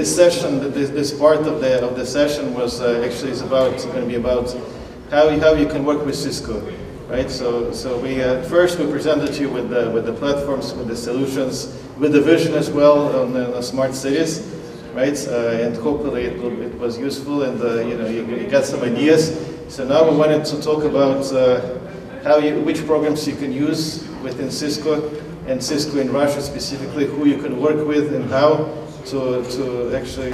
this session, this, this part of the of the session was uh, actually is about going to be about how how you can work with Cisco, right? So so we uh, first we presented you with the with the platforms, with the solutions, with the vision as well on the smart cities, right? Uh, and hopefully it, will, it was useful and uh, you know you, you got some ideas. So now we wanted to talk about uh, how you, which programs you can use within Cisco and Cisco in Russia specifically, who you can work with and how to, to actually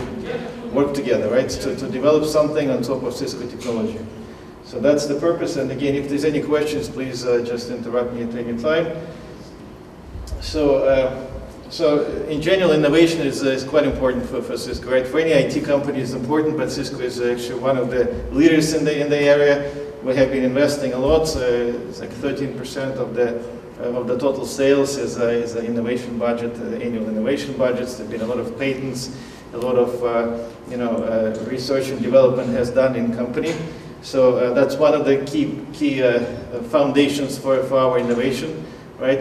work together, right? To, to develop something on top of Cisco technology. So that's the purpose. And again, if there's any questions, please uh, just interrupt me at any time. So, uh, so in general, innovation is, uh, is quite important for, for Cisco, right? For any IT company, it's important, but Cisco is actually one of the leaders in the in the area. We have been investing a lot. it's like 13% of the uh, Um, of the total sales is, uh, is the innovation budget, uh, annual innovation budgets. There've been a lot of patents, a lot of uh, you know uh, research and development has done in company. So uh, that's one of the key key foundations for, for our innovation, right?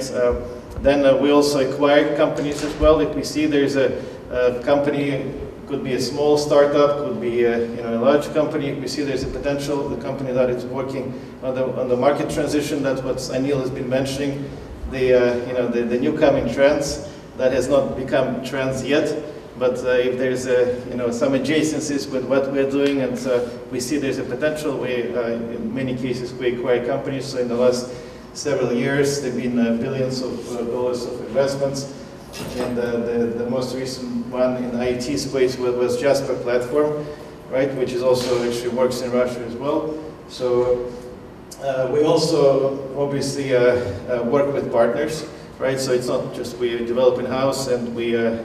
then we also acquire companies as well. If we see there's a, a company could be a small startup, could be a, you know, a large company. We see there's a potential, the company that is working on the, on the market transition, that's what Anil has been mentioning, the, uh, you know, the, the new coming trends that has not become trends yet. But uh, if there's a, you know, some adjacencies with what we're doing and uh, we see there's a potential, we, uh, in many cases we acquire companies. So in the last several years, there have been uh, billions of uh, dollars of investments and uh, the, the most recent one in IT space was, was Jasper platform, right, which is also actually works in Russia as well. So uh, we also obviously uh, uh work with partners, right? So it's not just we develop in house and we, uh,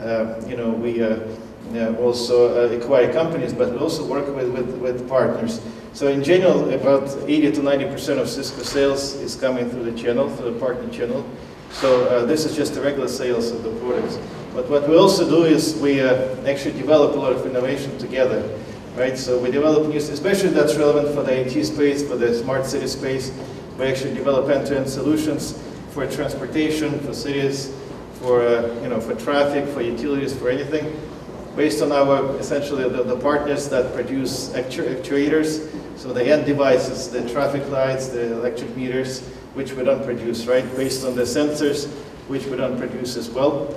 uh, you know, we also acquire companies, but we also work with, with, with partners. So in general, about 80 to 90 percent of Cisco sales is coming through the channel, through the partner channel. So uh, this is just the regular sales of the products. But what we also do is we uh, actually develop a lot of innovation together, right? So we develop new, especially that's relevant for the IT space, for the smart city space. We actually develop end-to-end -end solutions for transportation, for cities, for uh, you know, for traffic, for utilities, for anything, based on our essentially the, the partners that produce actu actuators. So the end devices, the traffic lights, the electric meters, which we don't produce, right? Based on the sensors, which we don't produce as well,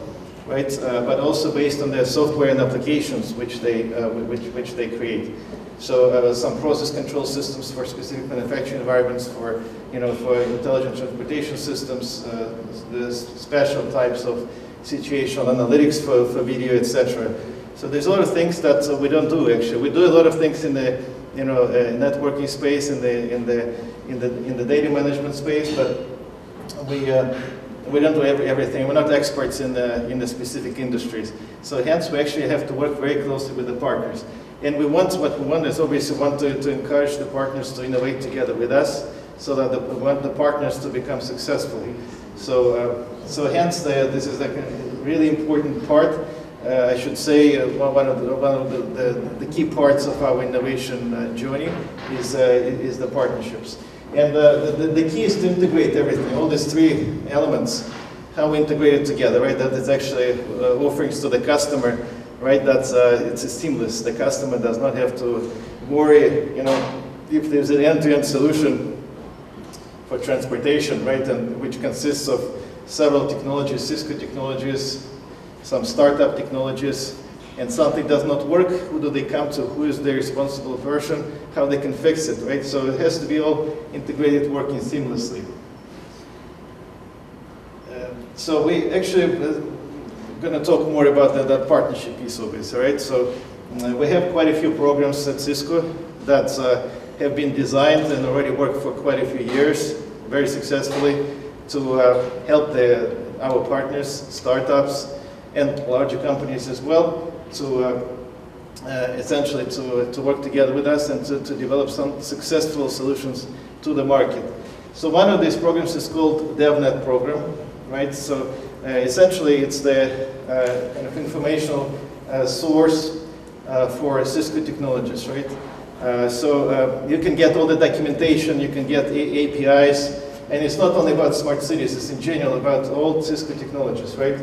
right? Uh, but also based on the software and applications which they, uh, which, which they create. So uh, some process control systems for specific manufacturing environments, for you know, for intelligent transportation systems, uh, the special types of situational analytics for, for video, etc. So there's a lot of things that uh, we don't do actually. We do a lot of things in the you know, uh, networking space, in the, in, the, in, the, in the data management space, but we, uh, we don't do every, everything. We're not experts in the, in the specific industries. So hence we actually have to work very closely with the partners. And we want, what we want is obviously want to, to encourage the partners to innovate together with us so that the, we want the partners to become successful. So, uh, so hence the, this is a really important part. Uh, I should say uh, one of, the, one of the, the, the, key parts of our innovation uh, journey is, is the partnerships. And the, the, key is to integrate everything, all these three elements, how we integrate it together, right? That is actually offerings to the customer, right? That's it's seamless. The customer does not have to worry, you know, if there's an end-to-end -end solution for transportation, right, and which consists of several technologies, Cisco technologies, some startup technologies, and something does not work, who do they come to? Who is the responsible person? How they can fix it, right? So it has to be all integrated, working seamlessly. Uh, so we actually uh, going to talk more about that, that, partnership piece of it, right? So uh, we have quite a few programs at Cisco that uh, have been designed and already work for quite a few years, very successfully, to uh, help the, our partners, startups, and larger companies as well to uh, uh, essentially to, to work together with us and to, to develop some successful solutions to the market. So one of these programs is called DevNet program, right? So uh, essentially it's the uh, kind of informational uh, source uh, for Cisco technologies, right? so you can get all the documentation, you can get APIs, and it's not only about smart cities, it's in general about all Cisco technologies, right?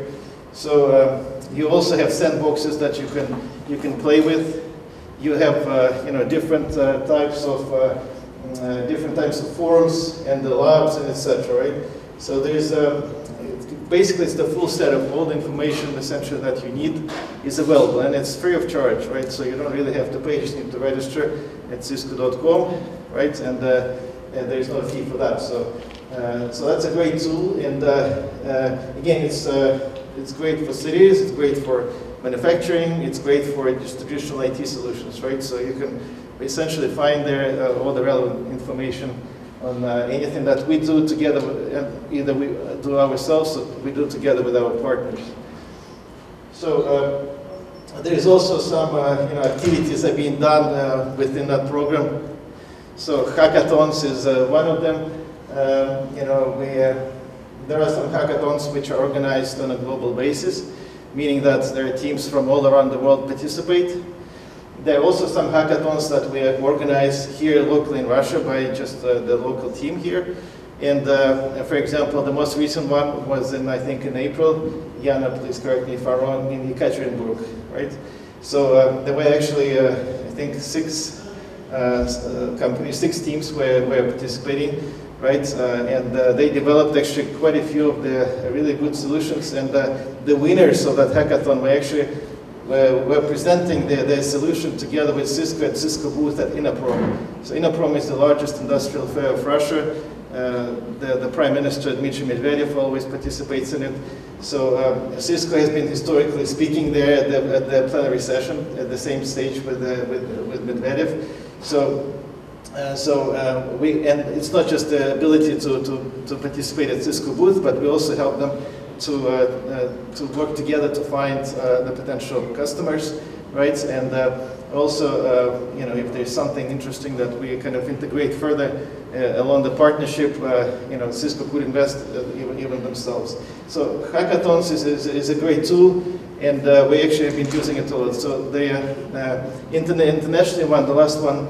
So, uh, you also have sandboxes that you can you can play with. You have uh, you know different uh, types of uh, uh, different types of forums and the labs and etc. Right? So there's basically it's the full set of all the information essentially that you need is available and it's free of charge, right? So you don't really have to pay, you just need to register at cisco.com, right? And, uh, and there's no fee for that. So, uh, so that's a great tool and again, it's, it's great for cities, it's great for manufacturing, it's great for just traditional IT solutions, right? So you can essentially find there uh, all the relevant information on uh, anything that we do together, uh, either we do ourselves or we do together with our partners. So uh, there is also some uh, you know, activities that are being done uh, within that program. So hackathons is uh, one of them. Um, you know, we, there are some hackathons which are organized on a global basis, meaning that there are teams from all around the world participate. There are also some hackathons that we organize here locally in Russia by just uh, the local team here. And uh, for example, the most recent one was in, I think, in April. Yana, please correct me if I'm wrong, in Ekaterinburg, right? So um, there were actually, uh, I think, six uh, uh, companies, six teams were, were participating, right? Uh, and they developed actually quite a few of the really good solutions. And the winners of that hackathon were actually we're presenting their, their solution together with Cisco at Cisco booth at Innoprom. So Innoprom is the largest industrial fair of Russia. Uh, the, the Prime Minister Dmitry Medvedev always participates in it. So um, Cisco has been historically speaking there at the, at the, plenary session at the same stage with, uh, with, with Medvedev. So uh, so uh, we, and it's not just the ability to, to, to participate at Cisco booth, but we also help them to, uh, uh, to work together to find uh, the potential customers, right? And also, you know, if there's something interesting that we kind of integrate further along the partnership, you know, Cisco could invest even, even themselves. So hackathons is, is, is a great tool and we actually have been using it a lot. So the interna internationally one, the last one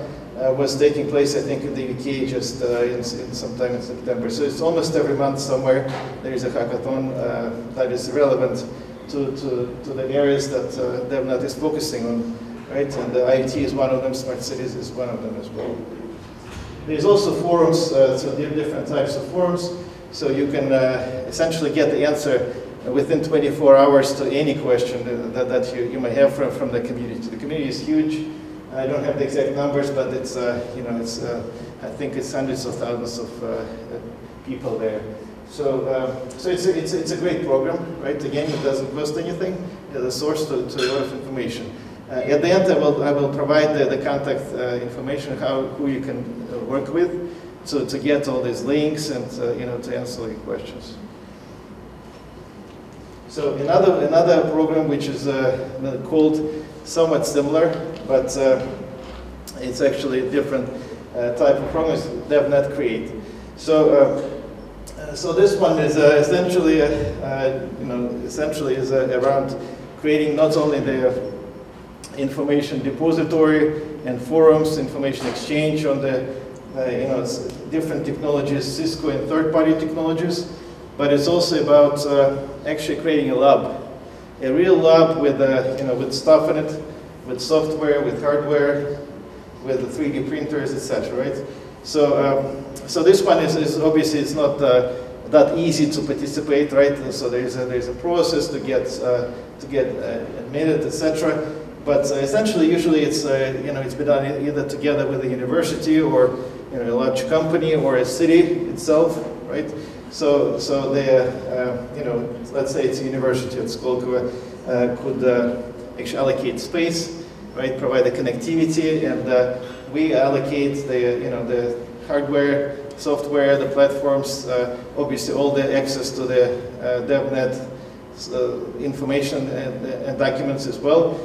was taking place, I think, in the UK just uh, in, in sometime in September. So it's almost every month somewhere there is a hackathon uh, that is relevant to, to, to the areas that uh, DevNet is focusing on, right? And the IoT is one of them, smart cities is one of them as well. There's also forums, uh, so there are different types of forums, so you can uh, essentially get the answer within 24 hours to any question that, that you, you may have from, from the community. The community is huge. I don't have the exact numbers, but it's, uh, you know, it's, uh, I think it's hundreds of thousands of uh, people there. So, um, so it's, a, it's, a, it's a great program, right? Again, it doesn't cost anything. It's a source to, to a lot of information. Uh, at the end, I will, I will provide the, the contact uh, information, how, who you can uh, work with, to, to get all these links and, you know, to answer your questions. So another, another program which is called somewhat similar, but uh, it's actually a different uh, type of program, it's DevNet Create. So, uh, so this one is uh, essentially, uh, uh, you know, essentially is around creating not only the information depository and forums, information exchange on the, you know, different technologies, Cisco and third-party technologies, but it's also about actually creating a lab a real lab with, uh, you know, with stuff in it, with software, with hardware, with the 3D printers, etc. Right? So, um, so this one is, is obviously it's not uh, that easy to participate, right? So there's a, there's a process to get uh, to get uh, admitted, etc. But uh, essentially, usually it's uh, you know it's been done either together with a university or you know a large company or a city itself, right? So, so they, uh, you know, let's say it's a university at Skolkovo, uh, could uh, actually allocate space, right, provide the connectivity, and uh, we allocate the, you know, the hardware, software, the platforms, uh, obviously all the access to the uh, DevNet information and, and, documents as well.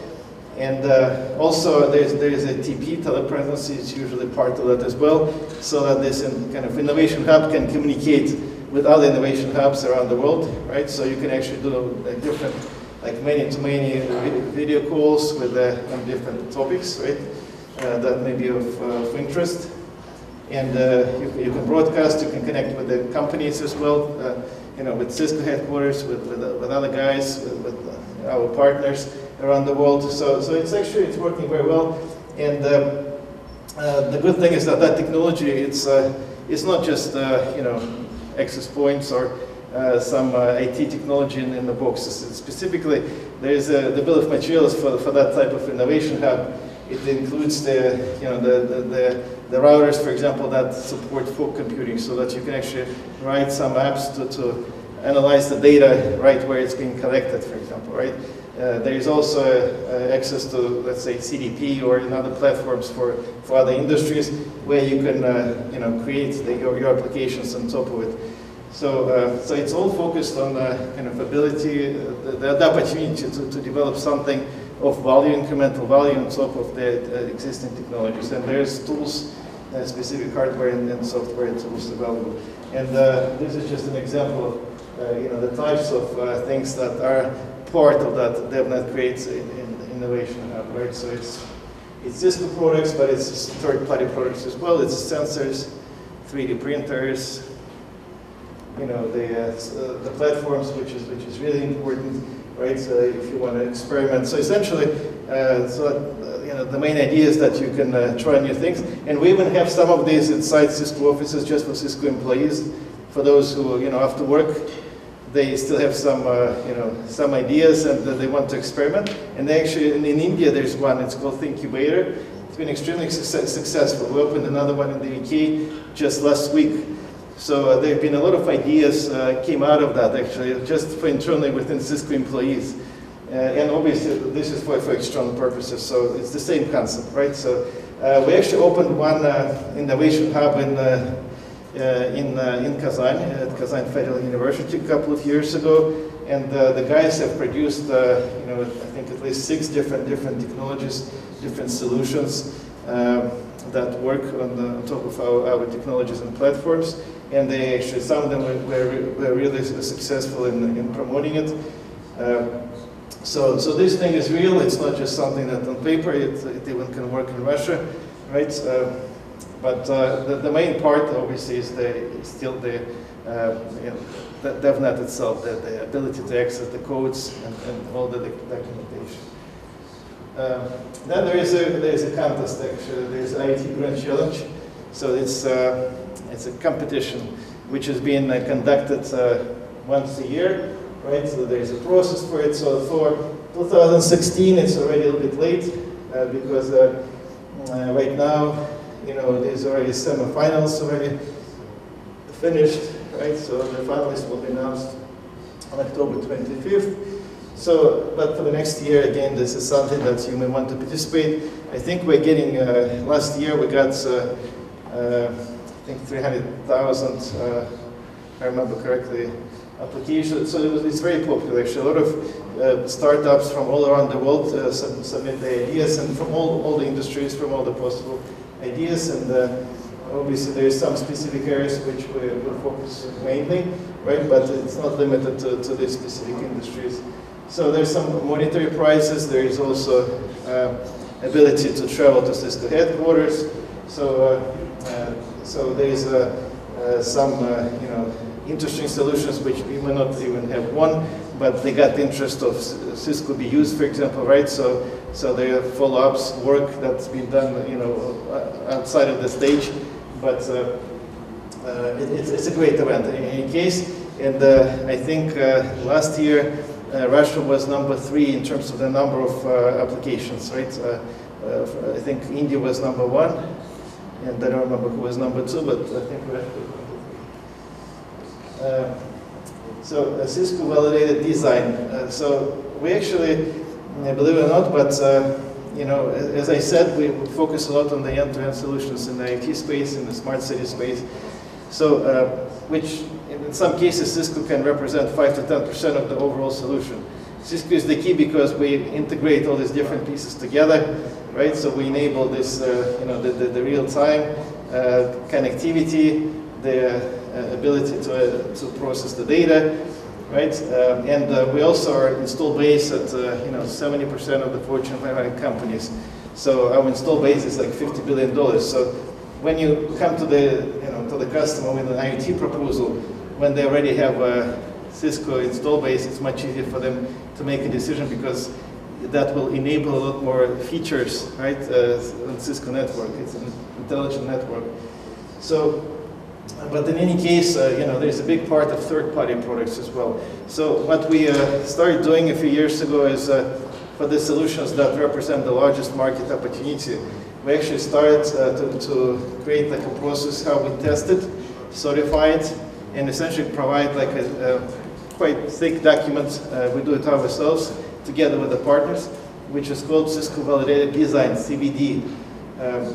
And uh, also there's, there's a TP, telepresence is usually part of that as well, so that this kind of innovation hub can communicate with other innovation hubs around the world, right? So you can actually do different, like many-to-many video calls with uh, on different topics, right? Uh, that may be of, uh, of interest. And uh, you, you, can broadcast, you can connect with the companies as well, uh, you know, with Cisco headquarters, with, with, with other guys, with, with our partners around the world. So, so it's actually it's working very well. And um, the good thing is that that technology it's it's not just you know access points or uh, some uh, IT technology in, in the box. Specifically, there is a, the bill of materials for, for that type of innovation hub. It includes the you know the, the, the, the routers, for example, that support fog computing, so that you can actually write some apps to, to analyze the data right where it's being collected, for example, right? Uh, there is also uh, access to, let's say, CDP or in other platforms for, for other industries where you can, uh, you know, create the, your, your applications on top of it. So, uh, so it's all focused on uh, kind of ability, uh, the, the, opportunity to, to develop something of value, incremental value on top of the existing technologies. And there's tools, specific hardware and, and, software tools available. And this is just an example of, you know, the types of things that are part of that DevNet creates in, in innovation hub, right? So it's it's Cisco products, but it's third-party products as well. It's sensors, 3D printers, you know, the uh, uh, the platforms, which is which is really important, right? So if you want to experiment, so essentially, uh, so uh, you know, the main idea is that you can uh, try new things, and we even have some of these inside Cisco offices just for Cisco employees, for those who you know after work they still have some, uh, you know, some ideas and uh, they want to experiment. And actually, in, in, India, there's one. It's called Thinkubator. It's been extremely success successful. We opened another one in the UK just last week. So uh, there have been a lot of ideas uh, came out of that actually, just for internally within Cisco employees. Uh, and obviously, this is for, for external purposes, so it's the same concept, right? So uh, we actually opened one innovation hub in uh, in, uh, in Kazan, at Kazan Federal University a couple of years ago. And uh, the guys have produced, you know, I think at least six different, different technologies, different solutions that work on, the, on top of our, our technologies and platforms. And they actually, some of them were, were, really successful in, in promoting it. Uh, so, so this thing is real. It's not just something that on paper, it, it even can work in Russia, right? Uh, but uh, the, the, main part, obviously, is, the, still the, uh, you know, the DevNet itself, the, the, ability to access the codes and, and all the documentation. Um, then there is a there is a contest actually. There is IoT Grand Challenge, so it's uh, it's a competition which is being uh, conducted uh, once a year, right? So there is a process for it. So for 2016, it's already a little bit late uh, because right now you know, there's already semifinals already finished, right? So the finalists will be announced on October 25th. So, but for the next year, again, this is something that you may want to participate. I think we're getting, uh, last year we got, uh, uh, I think 300,000, uh, I remember correctly, applications. So it was, it's very popular actually. A lot of uh, startups from all around the world uh, submit their ideas and from all, all the industries, from all the possible ideas and uh, obviously there is some specific areas which we will focus mainly, right? But it's not limited to, to these specific industries. So there's some monetary prizes. There is also uh, ability to travel to Cisco headquarters. So uh, uh so there is uh, uh, some you know interesting solutions which we may not even have one, but they got the interest of Cisco used, for example, right? So so there are follow-ups work that's been done, you know, uh, outside of the stage, but uh, uh, it, it's, it's, a great event in any case. And uh, I think uh, last year uh, Russia was number three in terms of the number of applications, right? I think India was number one, and I don't remember who was number two, but I think was number three. so Cisco validated design. so we actually believe it or not, but uh, you know, as I said, we focus a lot on the end-to-end -end solutions in the IT space, in the smart city space. So, uh, which in some cases Cisco can represent 5 to 10% of the overall solution. Cisco is the key because we integrate all these different pieces together, right? So we enable this, uh, you know, the, the, the real-time uh, connectivity, the uh, ability to, uh, to process the data, right? Uh, and uh, we also are install base at you know 70% of the Fortune 500 companies. So our install base is like 50 billion dollars. So when you come to the you know to the customer with an IoT proposal, when they already have a Cisco install base, it's much easier for them to make a decision because that will enable a lot more features, right, uh, on Cisco network. It's an intelligent network. So, but in any case, uh, you know, there's a big part of third-party products as well. So what we uh, started doing a few years ago is for the solutions that represent the largest market opportunity, we actually started to, to, create like a process how we test it, certify it, and essentially provide like a, a quite thick document. Uh, we do it ourselves together with the partners, which is called Cisco Validated Design, CVD. Um,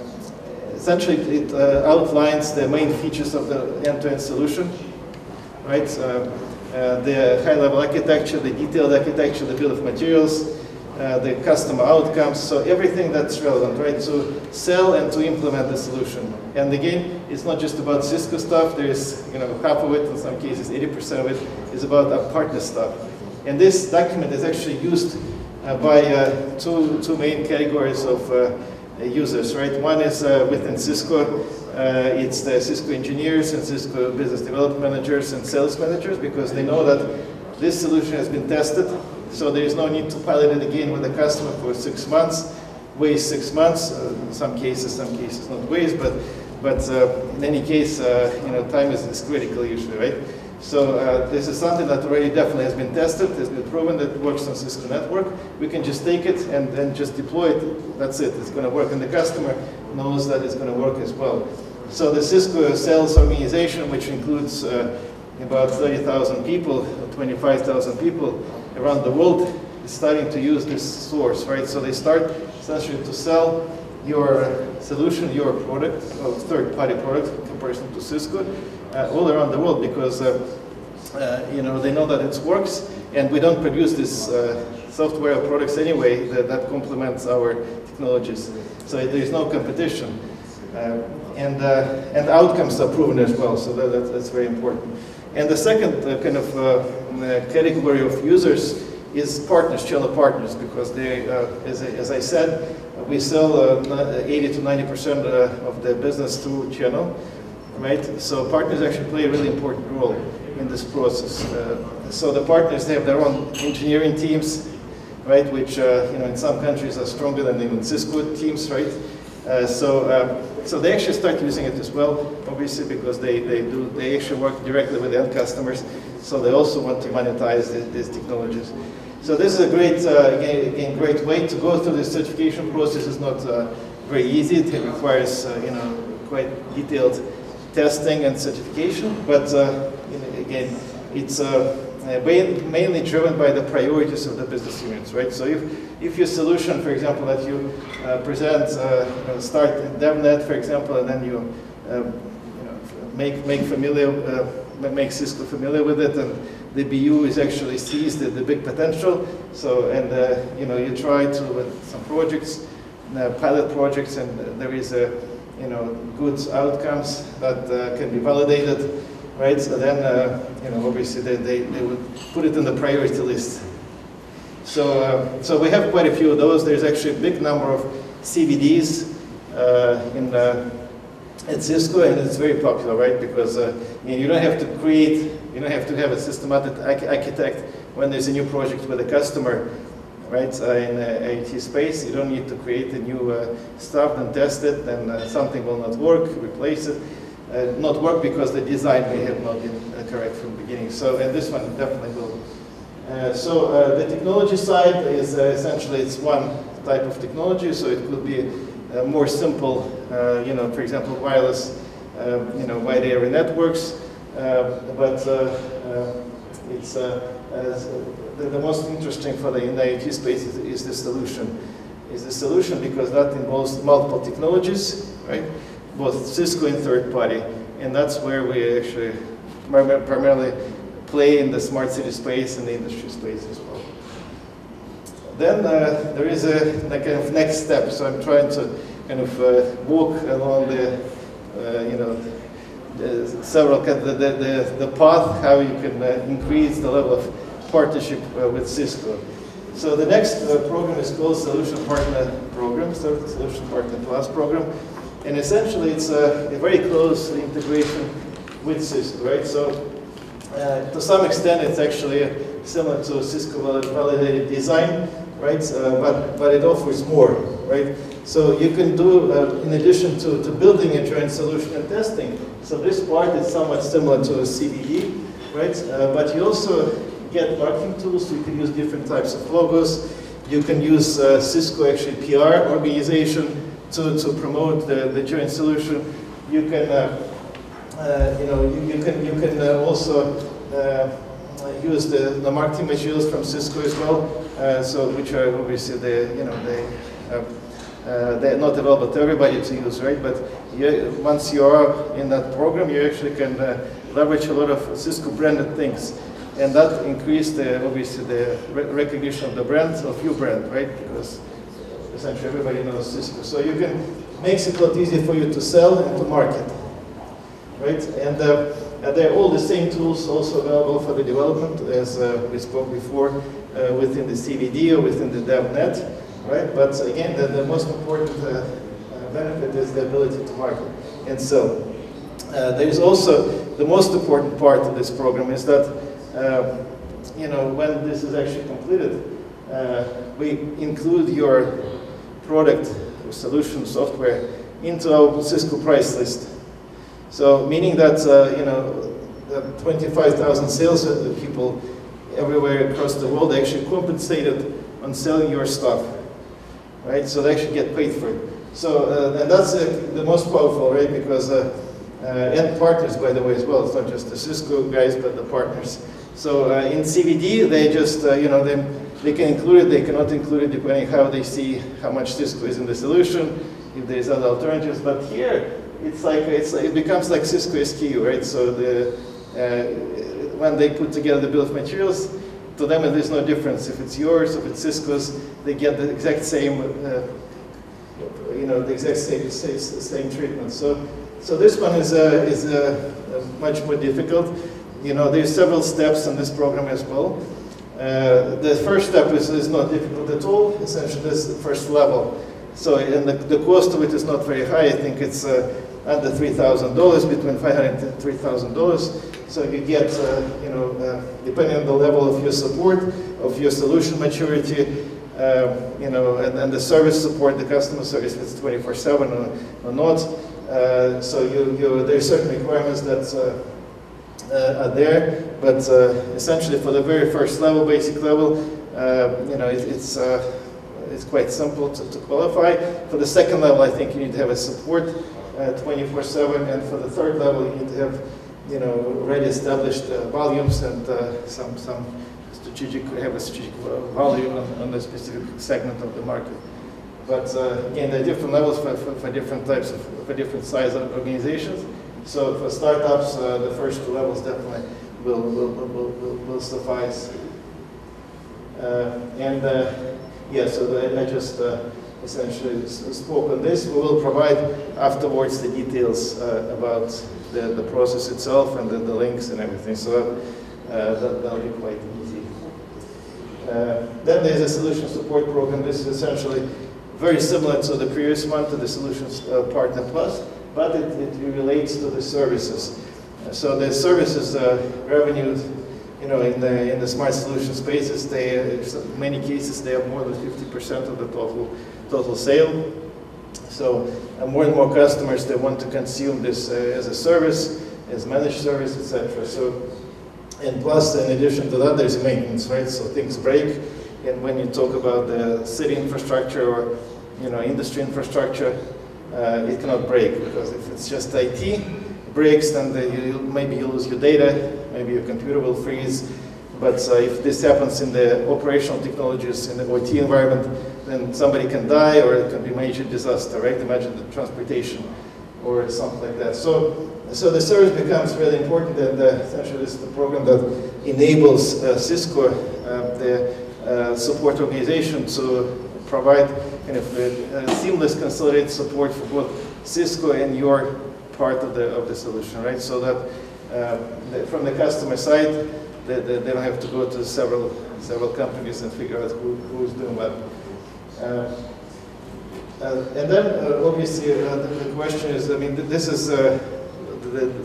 essentially, it uh, outlines the main features of the end-to-end -end solution, right? Uh, uh, the high-level architecture, the detailed architecture, the bill of materials, uh, the customer outcomes, so everything that's relevant, right? To sell and to implement the solution. And again, it's not just about Cisco stuff, there's, you know, half of it, in some cases 80% of it, is about our partner stuff. And this document is actually used uh, by uh, two, two main categories of uh, users, right? One is uh, within Cisco, it's the Cisco engineers and Cisco business development managers and sales managers because they know that this solution has been tested so there is no need to pilot it again with the customer for six months, waste six months, uh, in some cases, some cases not waste, but, but uh, in any case, uh, you know, time is, is critical usually, right? So uh, this is something that already definitely has been tested, has been proven that it works on Cisco network. We can just take it and then just deploy it. That's it. It's going to work, and the customer knows that it's going to work as well. So the Cisco sales organization, which includes uh, about 30,000 people, 25,000 people, around the world is starting to use this source, right? So they start essentially to sell your solution, your product, or third-party product in comparison to Cisco, all around the world because uh, uh, you know they know that it works, and we don't produce this uh, software products anyway that, that complements our technologies. So there is no competition, uh, and uh, and outcomes are proven as well. So that, that, that's very important. And the second kind of category of users is partners, channel partners, because they, uh, as, I, as I said, we sell uh, 80 to 90 percent uh, of the business through channel, right? So partners actually play a really important role in this process. Uh, so the partners, they have their own engineering teams, right? Which uh, you know in some countries are stronger than even Cisco teams, right? Uh, so, um, so they actually start using it as well, obviously, because they, they do they actually work directly with end customers. So they also want to monetize the, these technologies. So this is a great, uh, again, again, great way to go through the certification process. It's not uh, very easy. It requires, uh, you know, quite detailed testing and certification. But uh, again, it's uh, mainly driven by the priorities of the business units, right? So if, if your solution, for example, that you uh, present, start DevNet, for example, and then you, um, you know, make, make familiar make Cisco familiar with it, and the BU is actually sees the, the big potential. So, and uh, you know, you try to with some projects, uh, pilot projects, and there is a you know good outcomes that uh, can be validated, right? So then, uh, you know, obviously they, they, they would put it in the priority list. So, uh, so we have quite a few of those. There's actually a big number of CVDs uh, in at Cisco, and it's very popular, right? Because uh, you don't have to create, you don't have to have a systematic architect when there's a new project with a customer, right? Uh, in uh, IT space, you don't need to create a new uh, stuff and test it, and uh, something will not work, replace it. Uh, not work because the design may have not been uh, correct from the beginning. So, and this one definitely will. Uh, so the technology side is essentially it's one type of technology, so it could be more simple, you know, for example, wireless, you know, wide area networks. but it's the, the, most interesting for the in the IT space is, is the solution. Is the solution because that involves multiple technologies, right? Both Cisco and third party, and that's where we actually primarily play in the smart city space and the industry space as well. Then uh, there is a, a, kind of next step. So I'm trying to kind of uh, walk along the, uh, you know, the several the, the, the, path how you can uh, increase the level of partnership uh, with Cisco. So the next uh, program is called Solution Partner Program, Solution Partner Plus program, and essentially it's a, a very close integration with Cisco, right? So Uh, to some extent, it's actually similar to Cisco validated design, right? Uh, but, but it offers more, right? So you can do, uh, in addition to, to building a joint solution and testing, so this part is somewhat similar to a CVD, right? Uh, but you also get marketing tools, you can use different types of logos. You can use uh, Cisco actually PR organization to, to promote the, the joint solution. You can, uh, uh, you know, you, you can, you can uh, also use the, the marketing materials from Cisco as well, so which are obviously the, you know, the uh, they're not available to everybody to use, right? But you, once you are in that program, you actually can uh, leverage a lot of Cisco branded things. And that increased the, obviously the re recognition of the brand, of your brand, right? Because essentially everybody knows Cisco. So you can, makes it a lot easier for you to sell and to market, right? And uh, they're all the same tools also available for the development as uh, we spoke before uh, within the CVD or within the DevNet right? But again, the, the most important uh, uh, benefit is the ability to market. And so uh, there's also the most important part of this program is that, um, you know, when this is actually completed, we include your product or solution software into our Cisco price list. So meaning that, uh, you know, 25,000 sales people everywhere across the world actually compensated on selling your stuff right? So they actually get paid for it. So, uh, and that's uh, the most powerful, right? Because, uh, uh, and partners, by the way, as well. It's not just the Cisco guys, but the partners. So uh, in CVD, they just, uh, you know, they, they can include it, they cannot include it, depending how they see how much Cisco is in the solution, if there's other alternatives. But here, it's like, it's, it becomes like Cisco SKU, right? So the, when they put together the bill of materials, to them there's no difference. If it's yours, if it's Cisco's, they get the exact same, uh, you know, the exact same, same, same treatment. So, so this one is, uh, is uh, much more difficult. You know, there's several steps in this program as well. Uh, the first step is, is not difficult at all. Essentially, is the first level. So, and the, the cost of it is not very high. I think it's uh, under $3,000, between $500 and $3,000. So you get, uh, you know, uh, depending on the level of your support, of your solution maturity, uh, you know, and, the service support, the customer service, if it's 24-7 or, or, not. Uh, so you, you, there are certain requirements that uh, uh, are there, but essentially for the very first level, basic level, you know, it, it's it's quite simple to, to, qualify. For the second level, I think you need to have a support 24-7, and for the third level, you need to have you know, already established uh, volumes and uh, some, some strategic, have a strategic value on, on a specific segment of the market. But uh, again, there are different levels for, for, for, different types of, for different size of organizations. So for startups, uh, the first two levels definitely will, will, will, will, will suffice. Uh, and uh, yeah, so I just essentially spoke on this. We will provide afterwards the details about the, the process itself and the, the links and everything. So uh, that, that'll be quite easy. Uh, then there's a solution support program. This is essentially very similar to the previous one, to the Solutions uh, Partner Plus, but it, it, relates to the services. So the services revenues, you know, in the in the smart solution spaces, they in many cases they have more than 50% of the total total sale. So more and more customers, they want to consume this uh, as a service, as managed service, etc. So, and plus, in addition to that, there's maintenance, right? So things break, and when you talk about the city infrastructure or you know industry infrastructure, uh, it cannot break because if it's just IT breaks, then the, you, maybe you lose your data, maybe your computer will freeze. But uh, if this happens in the operational technologies in the OT environment, then somebody can die or it can be major disaster, right? Imagine the transportation or something like that. So, so the service becomes really important and uh, essentially is the program that enables uh, Cisco, uh, the uh, support organization to provide kind of uh, seamless consolidated support for both Cisco and your part of the, of the solution, right? So that uh, the, from the customer side, they, they, they, don't have to go to several several companies and figure out who, who's doing what. Uh, uh, and then, uh, obviously, the, the, question is, I mean, this is the,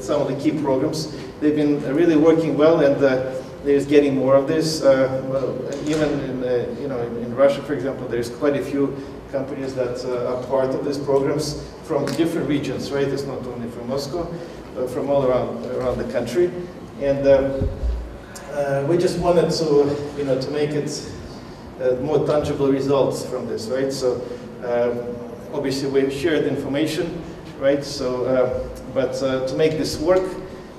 some of the key programs. They've been really working well, and there's getting more of this. Well, even in, you know, in, in, Russia, for example, there's quite a few companies that are part of these programs from different regions, right? It's not only from Moscow, but from all around, around the country. And um, uh, we just wanted to, you know, to make it more tangible results from this, right? So um, obviously we've shared information, right? So, uh, but uh, to make this work,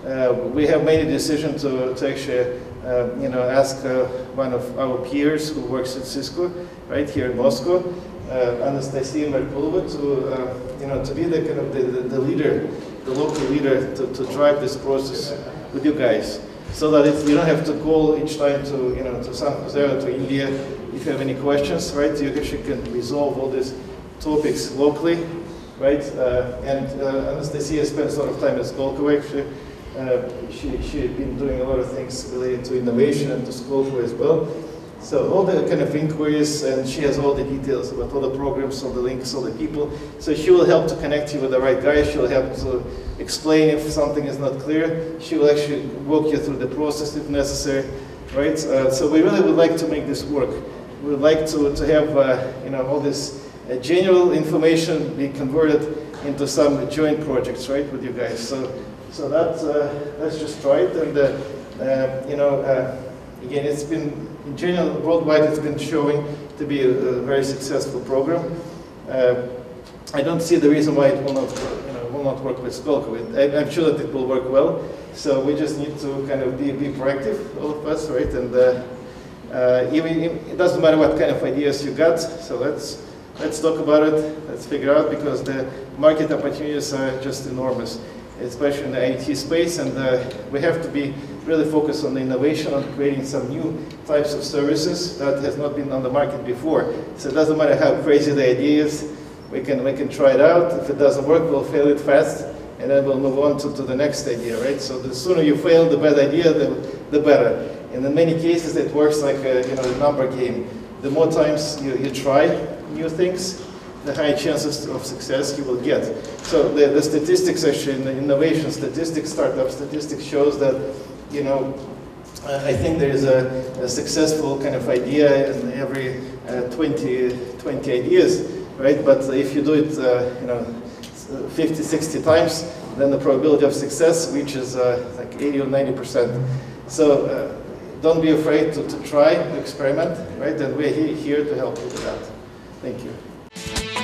uh, we have made a decision to, to actually uh, you know, ask uh, one of our peers who works at Cisco, right here in Moscow, uh, Anastasia Merkulova, to, uh, you know, to be the kind of the, the, the leader, the local leader to, to drive this process with you guys. So that you don't have to call each time to, you know, to San Jose or to India if you have any questions, right? You actually can resolve all these topics locally, right? Uh, and uh, Anastasia spends a lot of time at Skolkovo actually. Uh, she, she had been doing a lot of things related to innovation and to Skolkovo as well. So all the kind of inquiries, and she has all the details about all the programs, all the links, all the people. So she will help to connect you with the right guy. She'll help to explain if something is not clear. She will actually walk you through the process if necessary, right? Uh, so we really would like to make this work. We would like to, to have, uh, you know, all this uh, general information be converted into some joint projects, right, with you guys. So, so that, uh, let's just try it. And, uh, uh, you know, again, it's been in general, worldwide, it's been showing to be a, a very successful program. Uh, I don't see the reason why it will not, you know, will not work with Skolkovo. I'm sure that it will work well. So we just need to kind of be, be proactive, all of us, right? And uh, even it doesn't matter what kind of ideas you got. So let's let's talk about it. Let's figure out because the market opportunities are just enormous, especially in the IT space, and uh, we have to be really focused on the innovation, on creating some new types of services that has not been on the market before. So it doesn't matter how crazy the idea is, we can, we can try it out. If it doesn't work, we'll fail it fast, and then we'll move on to, to the next idea, right? So the sooner you fail the bad idea, the, the better. And in many cases, it works like a, you know, a number game. The more times you, you try new things, the higher chances of success you will get. So the, the statistics actually, the innovation statistics, startup statistics shows that you know, I think there's a, a, successful kind of idea in every uh, 20, 20 ideas, right? But if you do it, uh, you know, 50, 60 times, then the probability of success reaches uh, like 80 or 90 percent. So uh, don't be afraid to, to try, to experiment, right? And we're here to help you with that. Thank you.